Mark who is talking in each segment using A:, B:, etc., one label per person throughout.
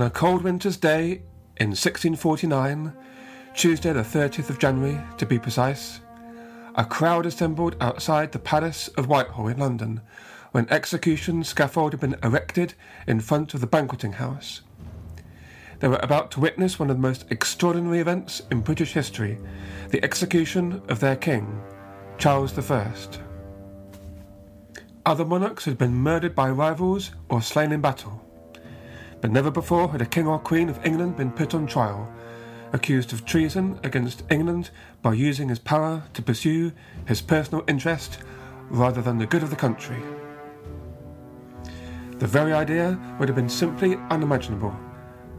A: On a cold winter's day in 1649, Tuesday the 30th of January to be precise, a crowd assembled outside the Palace of Whitehall in London when execution scaffold had been erected in front of the banqueting house. They were about to witness one of the most extraordinary events in British history the execution of their king, Charles I. Other monarchs had been murdered by rivals or slain in battle but never before had a king or queen of England been put on trial, accused of treason against England by using his power to pursue his personal interest rather than the good of the country. The very idea would have been simply unimaginable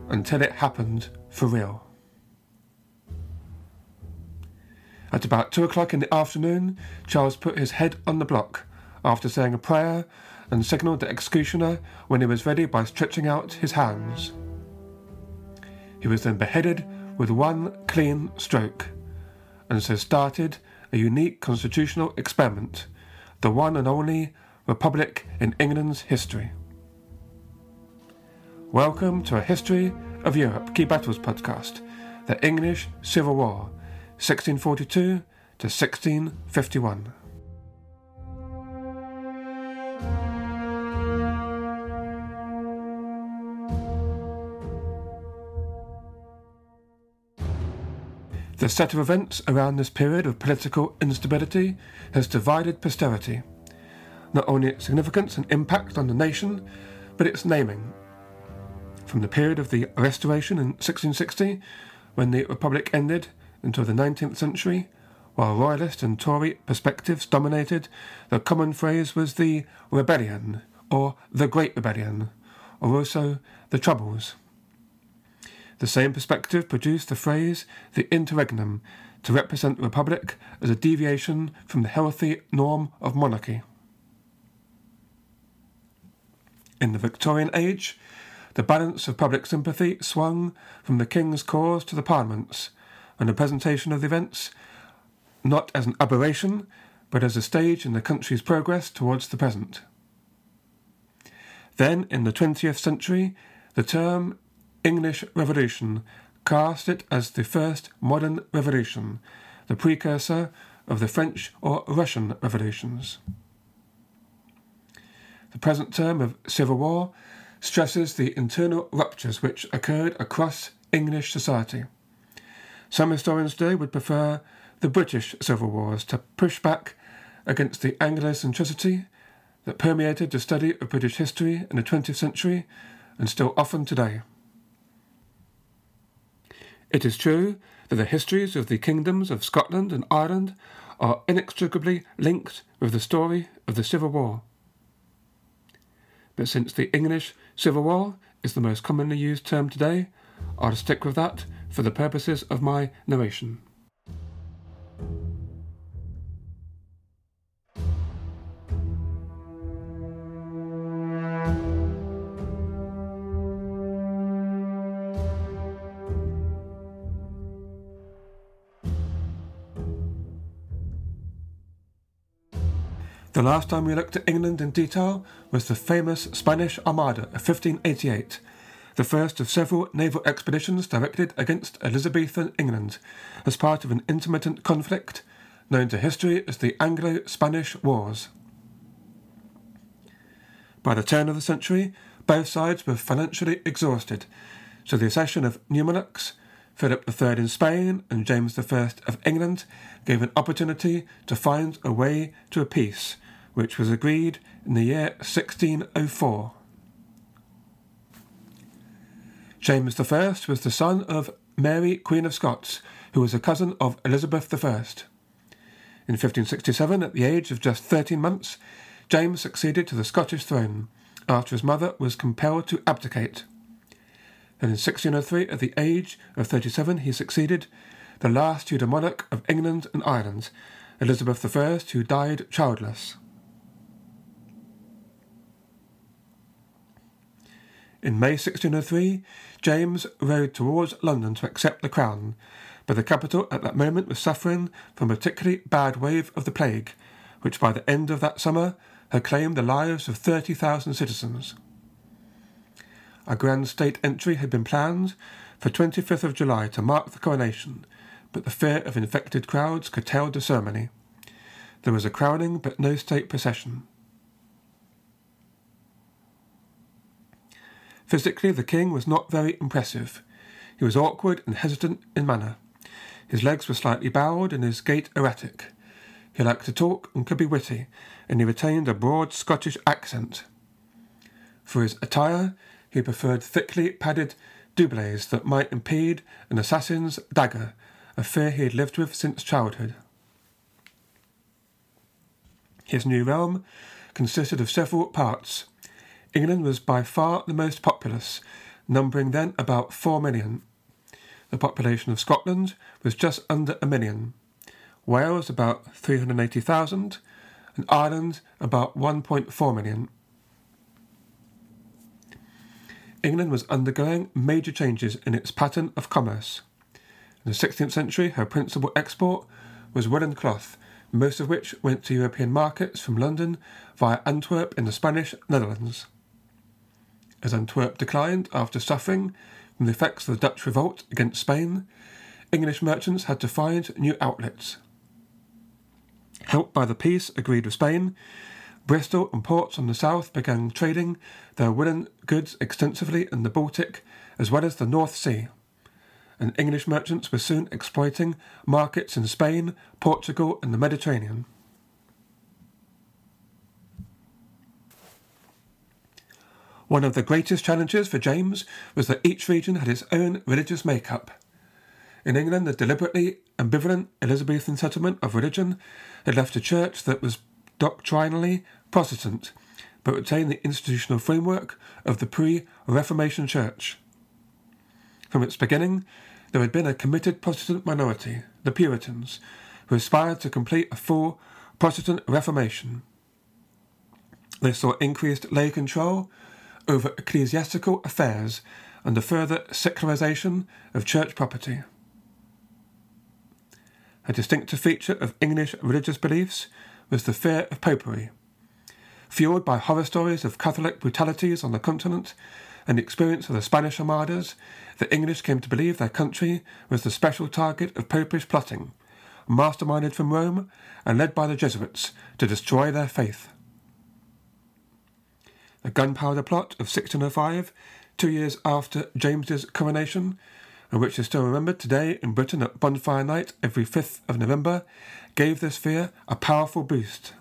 A: until it happened for real. At about two o'clock in the afternoon, Charles put his head on the block after saying a prayer and signalled the executioner when he was ready by stretching out his hands. He was then beheaded with one clean stroke, and so started a unique constitutional experiment, the one and only republic in England's history. Welcome to a History of Europe Key Battles podcast, the English Civil War, 1642 to 1651. The set of events around this period of political instability has divided posterity. Not only its significance and impact on the nation, but its naming. From the period of the Restoration in 1660, when the Republic ended, until the 19th century, while Royalist and Tory perspectives dominated, the common phrase was the Rebellion, or the Great Rebellion, or also the Troubles. The same perspective produced the phrase the interregnum to represent the Republic as a deviation from the healthy norm of monarchy. In the Victorian age, the balance of public sympathy swung from the King's cause to the Parliament's, and the presentation of the events not as an aberration, but as a stage in the country's progress towards the present. Then, in the 20th century, the term English Revolution cast it as the first modern revolution, the precursor of the French or Russian revolutions. The present term of civil war stresses the internal ruptures which occurred across English society. Some historians today would prefer the British civil wars to push back against the Anglocentricity that permeated the study of British history in the 20th century and still often today. It is true that the histories of the kingdoms of Scotland and Ireland are inextricably linked with the story of the Civil War. But since the English Civil War is the most commonly used term today, I'll stick with that for the purposes of my narration. The last time we looked at England in detail was the famous Spanish Armada of 1588, the first of several naval expeditions directed against Elizabethan England as part of an intermittent conflict known to history as the Anglo Spanish Wars. By the turn of the century, both sides were financially exhausted, so the accession of Nemours, Philip III in Spain, and James I of England gave an opportunity to find a way to a peace, which was agreed in the year 1604. James I was the son of Mary, Queen of Scots, who was a cousin of Elizabeth I. In 1567, at the age of just 13 months, James succeeded to the Scottish throne after his mother was compelled to abdicate. And in 1603, at the age of 37, he succeeded the last Tudor monarch of England and Ireland, Elizabeth I, who died childless. In May 1603, James rode towards London to accept the crown, but the capital at that moment was suffering from a particularly bad wave of the plague, which by the end of that summer had claimed the lives of 30,000 citizens. A grand state entry had been planned for 25th of July to mark the coronation, but the fear of infected crowds curtailed the ceremony. There was a crowning but no state procession. Physically, the king was not very impressive. He was awkward and hesitant in manner. His legs were slightly bowed and his gait erratic. He liked to talk and could be witty, and he retained a broad Scottish accent. For his attire, he preferred thickly padded doublets that might impede an assassin's dagger, a fear he had lived with since childhood. His new realm consisted of several parts. England was by far the most populous, numbering then about four million. The population of Scotland was just under a million. Wales about 380,000, and Ireland about 1.4 million. England was undergoing major changes in its pattern of commerce. In the 16th century, her principal export was woolen cloth, most of which went to European markets from London via Antwerp in the Spanish Netherlands. As Antwerp declined after suffering from the effects of the Dutch revolt against Spain, English merchants had to find new outlets. Helped by the peace agreed with Spain, Bristol and ports on the south began trading their woolen goods extensively in the Baltic as well as the North Sea. And English merchants were soon exploiting markets in Spain, Portugal, and the Mediterranean. One of the greatest challenges for James was that each region had its own religious makeup. In England, the deliberately ambivalent Elizabethan settlement of religion had left a church that was doctrinally Protestant, but retained the institutional framework of the pre Reformation Church. From its beginning, there had been a committed Protestant minority, the Puritans, who aspired to complete a full Protestant Reformation. They saw increased lay control over ecclesiastical affairs and the further secularization of church property. A distinctive feature of English religious beliefs was the fear of popery. Fueled by horror stories of Catholic brutalities on the continent and the experience of the Spanish armadas, the English came to believe their country was the special target of popish plotting, masterminded from Rome and led by the Jesuits to destroy their faith. The gunpowder plot of 1605, two years after James's coronation, and which is still remembered today in Britain at bonfire night every 5th of November, gave this fear a powerful boost.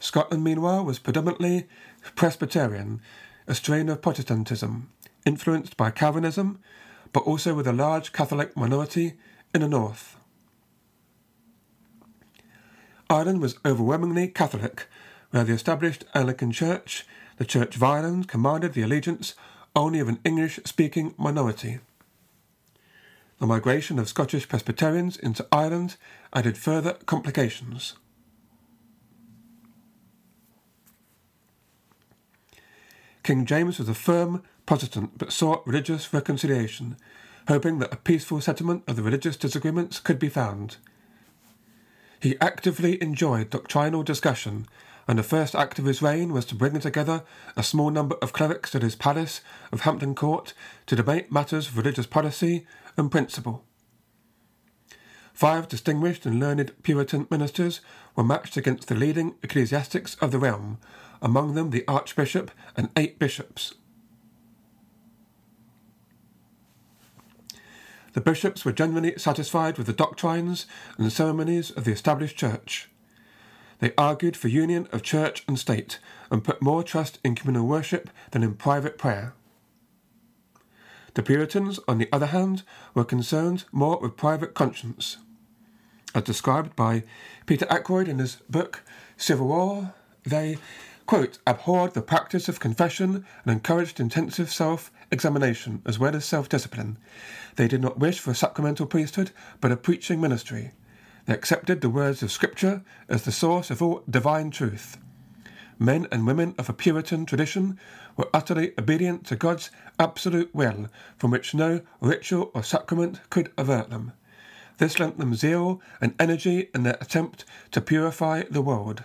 A: Scotland, meanwhile, was predominantly Presbyterian, a strain of Protestantism, influenced by Calvinism, but also with a large Catholic minority in the north. Ireland was overwhelmingly Catholic, where the established Anglican Church the Church of Ireland commanded the allegiance only of an English speaking minority. The migration of Scottish Presbyterians into Ireland added further complications. King James was a firm Protestant but sought religious reconciliation, hoping that a peaceful settlement of the religious disagreements could be found. He actively enjoyed doctrinal discussion and the first act of his reign was to bring together a small number of clerics at his palace of Hampton Court to debate matters of religious policy and principle. Five distinguished and learned Puritan ministers were matched against the leading ecclesiastics of the realm, among them the Archbishop and eight bishops. The bishops were generally satisfied with the doctrines and ceremonies of the established church. They argued for union of church and state and put more trust in communal worship than in private prayer. The Puritans, on the other hand, were concerned more with private conscience. As described by Peter Ackroyd in his book Civil War, they, quote, abhorred the practice of confession and encouraged intensive self examination as well as self discipline. They did not wish for a sacramental priesthood, but a preaching ministry. They accepted the words of Scripture as the source of all divine truth. Men and women of a Puritan tradition were utterly obedient to God's absolute will, from which no ritual or sacrament could avert them. This lent them zeal and energy in their attempt to purify the world.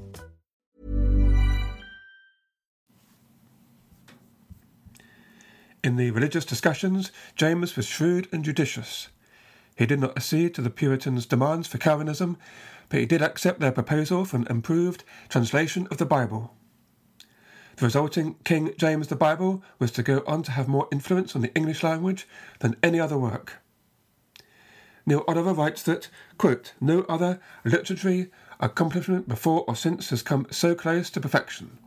A: In the religious discussions, James was shrewd and judicious. He did not accede to the Puritans' demands for Calvinism, but he did accept their proposal for an improved translation of the Bible. The resulting King James the Bible was to go on to have more influence on the English language than any other work. Neil Oliver writes that, quote, no other literary accomplishment before or since has come so close to perfection.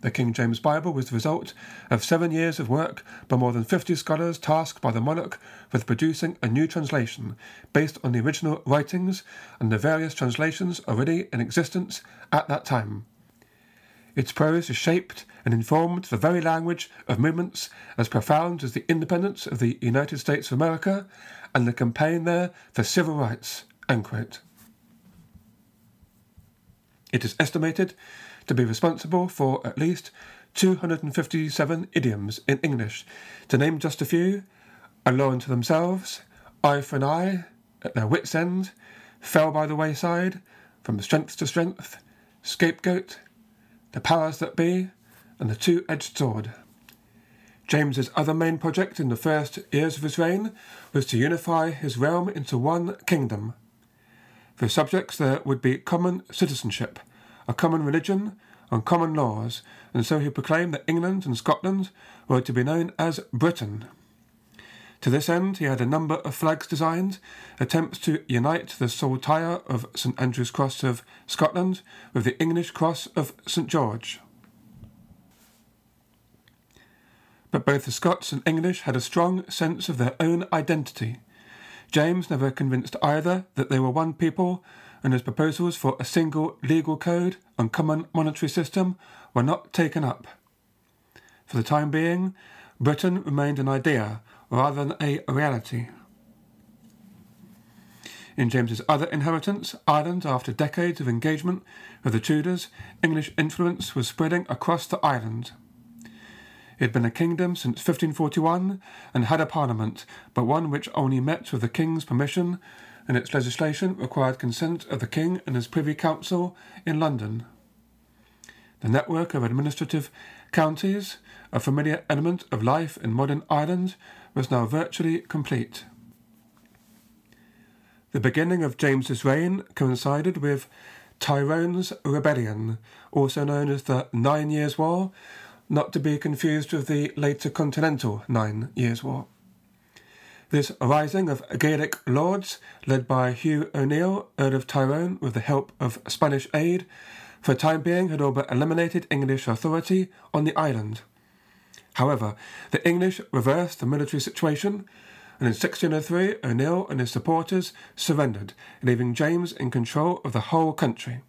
A: The King James Bible was the result of seven years of work by more than 50 scholars tasked by the monarch with producing a new translation based on the original writings and the various translations already in existence at that time. Its prose is shaped and informed the very language of movements as profound as the independence of the United States of America and the campaign there for civil rights. It is estimated to be responsible for at least 257 idioms in English. To name just a few, a law unto themselves, eye for an eye, at their wits' end, fell by the wayside, from strength to strength, scapegoat, the powers that be, and the two edged sword. James's other main project in the first years of his reign was to unify his realm into one kingdom. For subjects there would be common citizenship, a common religion, and common laws, and so he proclaimed that England and Scotland were to be known as Britain. To this end, he had a number of flags designed, attempts to unite the saltire of St Andrew's Cross of Scotland with the English Cross of St George. But both the Scots and English had a strong sense of their own identity. James never convinced either that they were one people and his proposals for a single legal code and common monetary system were not taken up. For the time being, Britain remained an idea rather than a reality. In James's other inheritance, Ireland, after decades of engagement with the Tudors, English influence was spreading across the island. It had been a kingdom since 1541 and had a parliament, but one which only met with the king's permission and its legislation required consent of the King and his Privy Council in London. The network of administrative counties, a familiar element of life in modern Ireland, was now virtually complete. The beginning of James's reign coincided with Tyrone's Rebellion, also known as the Nine Years' War, not to be confused with the later Continental Nine Years' War. This rising of Gaelic lords, led by Hugh O'Neill, Earl of Tyrone, with the help of Spanish aid, for time being had all but eliminated English authority on the island. However, the English reversed the military situation, and in 1603 O'Neill and his supporters surrendered, leaving James in control of the whole country.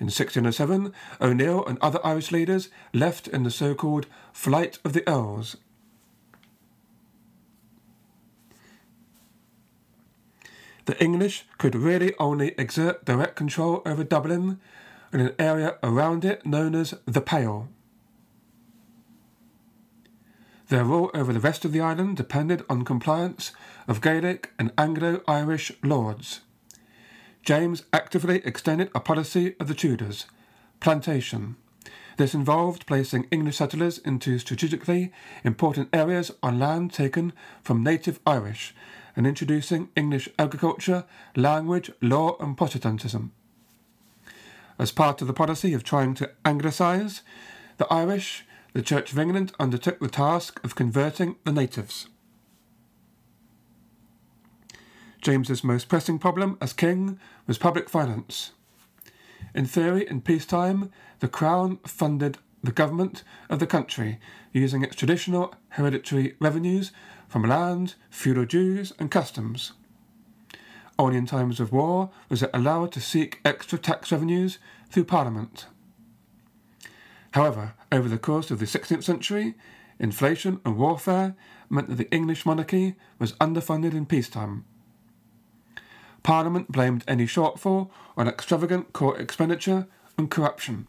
A: In 1607, O'Neill and other Irish leaders left in the so called Flight of the Earls The English could really only exert direct control over Dublin and an area around it known as the Pale. Their rule over the rest of the island depended on compliance of Gaelic and Anglo-Irish lords. James actively extended a policy of the Tudors, plantation. This involved placing English settlers into strategically important areas on land taken from native Irish and introducing English agriculture, language, law, and Protestantism. As part of the policy of trying to anglicise the Irish, the Church of England undertook the task of converting the natives. James's most pressing problem as king was public finance. In theory, in peacetime, the Crown funded the government of the country using its traditional hereditary revenues from land, feudal dues, and customs. Only in times of war was it allowed to seek extra tax revenues through Parliament. However, over the course of the 16th century, inflation and warfare meant that the English monarchy was underfunded in peacetime. Parliament blamed any shortfall on extravagant court expenditure and corruption.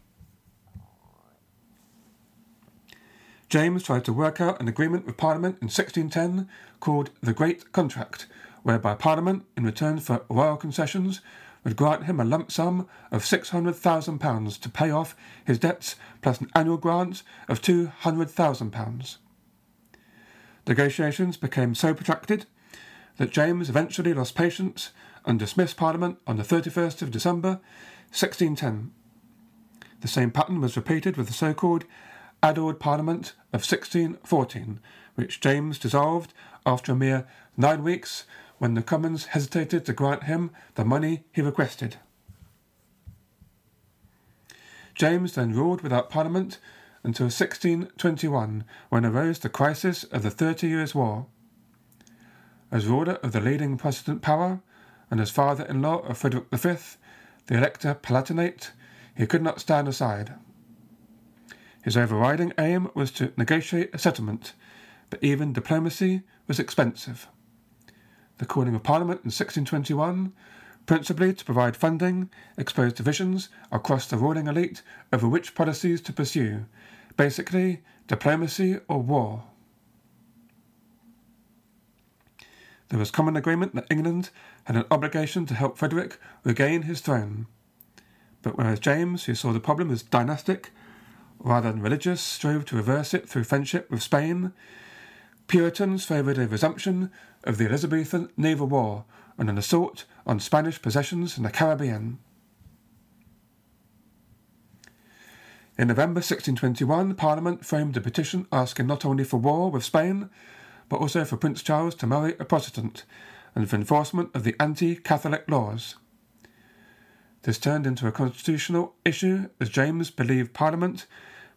A: James tried to work out an agreement with Parliament in 1610 called the Great Contract, whereby Parliament, in return for royal concessions, would grant him a lump sum of £600,000 to pay off his debts plus an annual grant of £200,000. Negotiations became so protracted that James eventually lost patience and dismissed Parliament on the 31st of December 1610. The same pattern was repeated with the so called Addled Parliament of 1614, which James dissolved after a mere nine weeks when the Commons hesitated to grant him the money he requested. James then ruled without Parliament until 1621, when arose the crisis of the Thirty Years' War. As ruler of the leading Protestant power, and as father in law of Frederick V, the Elector Palatinate, he could not stand aside. His overriding aim was to negotiate a settlement, but even diplomacy was expensive. The calling of Parliament in 1621, principally to provide funding, exposed divisions across the ruling elite over which policies to pursue, basically, diplomacy or war. There was common agreement that England had an obligation to help Frederick regain his throne. But whereas James, who saw the problem as dynastic, rather than religious, strove to reverse it through friendship with Spain. Puritans favoured a resumption of the Elizabethan naval war and an assault on Spanish possessions in the Caribbean. In November 1621, Parliament framed a petition asking not only for war with Spain, but also for Prince Charles to marry a Protestant and for enforcement of the anti Catholic laws. This turned into a constitutional issue as James believed Parliament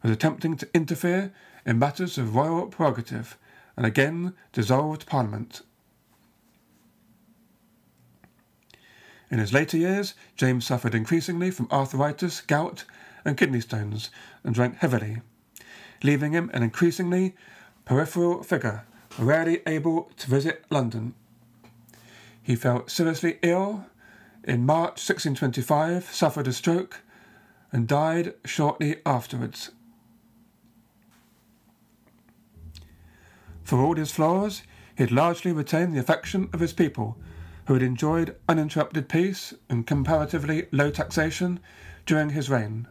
A: was attempting to interfere in matters of royal prerogative and again dissolved Parliament. In his later years, James suffered increasingly from arthritis, gout, and kidney stones, and drank heavily, leaving him an increasingly peripheral figure, rarely able to visit London. He fell seriously ill in March 1625, suffered a stroke, and died shortly afterwards. For all his flaws, he had largely retained the affection of his people, who had enjoyed uninterrupted peace and comparatively low taxation during his reign.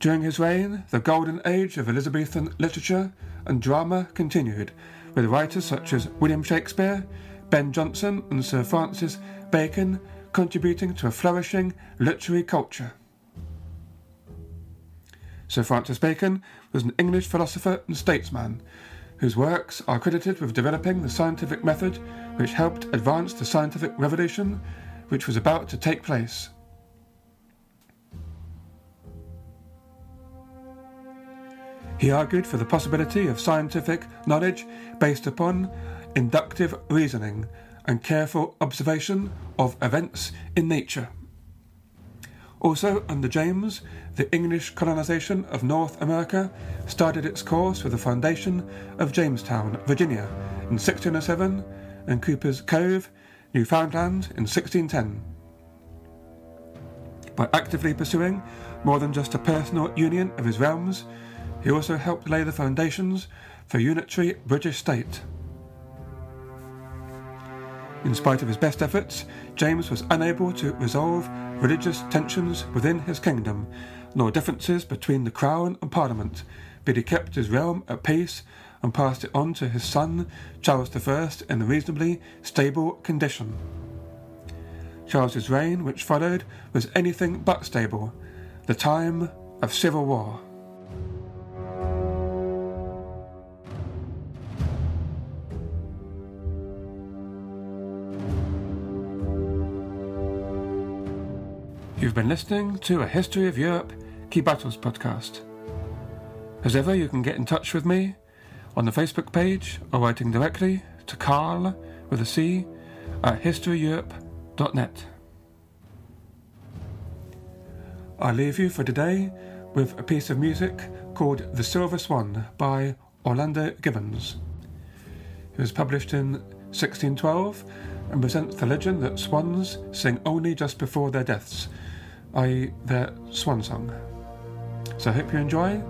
A: During his reign, the golden age of Elizabethan literature and drama continued, with writers such as William Shakespeare, Ben Jonson, and Sir Francis Bacon contributing to a flourishing literary culture. Sir Francis Bacon was an English philosopher and statesman whose works are credited with developing the scientific method which helped advance the scientific revolution which was about to take place. He argued for the possibility of scientific knowledge based upon inductive reasoning and careful observation of events in nature. Also, under James, the English colonisation of North America started its course with the foundation of Jamestown, Virginia, in 1607, and Cuper's Cove, Newfoundland, in 1610. By actively pursuing more than just a personal union of his realms, he also helped lay the foundations for unitary British state. In spite of his best efforts, James was unable to resolve religious tensions within his kingdom, nor differences between the crown and parliament, but he kept his realm at peace and passed it on to his son, Charles I, in a reasonably stable condition. Charles's reign, which followed, was anything but stable, the time of civil war. You've been listening to a History of Europe Key Battles podcast. As ever, you can get in touch with me on the Facebook page or writing directly to Carl with a C at historyeurope.net. I'll leave you for today with a piece of music called The Silver Swan by Orlando Gibbons. It was published in 1612 and presents the legend that swans sing only just before their deaths i.e., their swan song. So I hope you enjoy,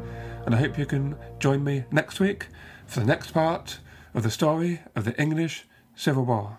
A: and I hope you can join me next week for the next part of the story of the English Civil War.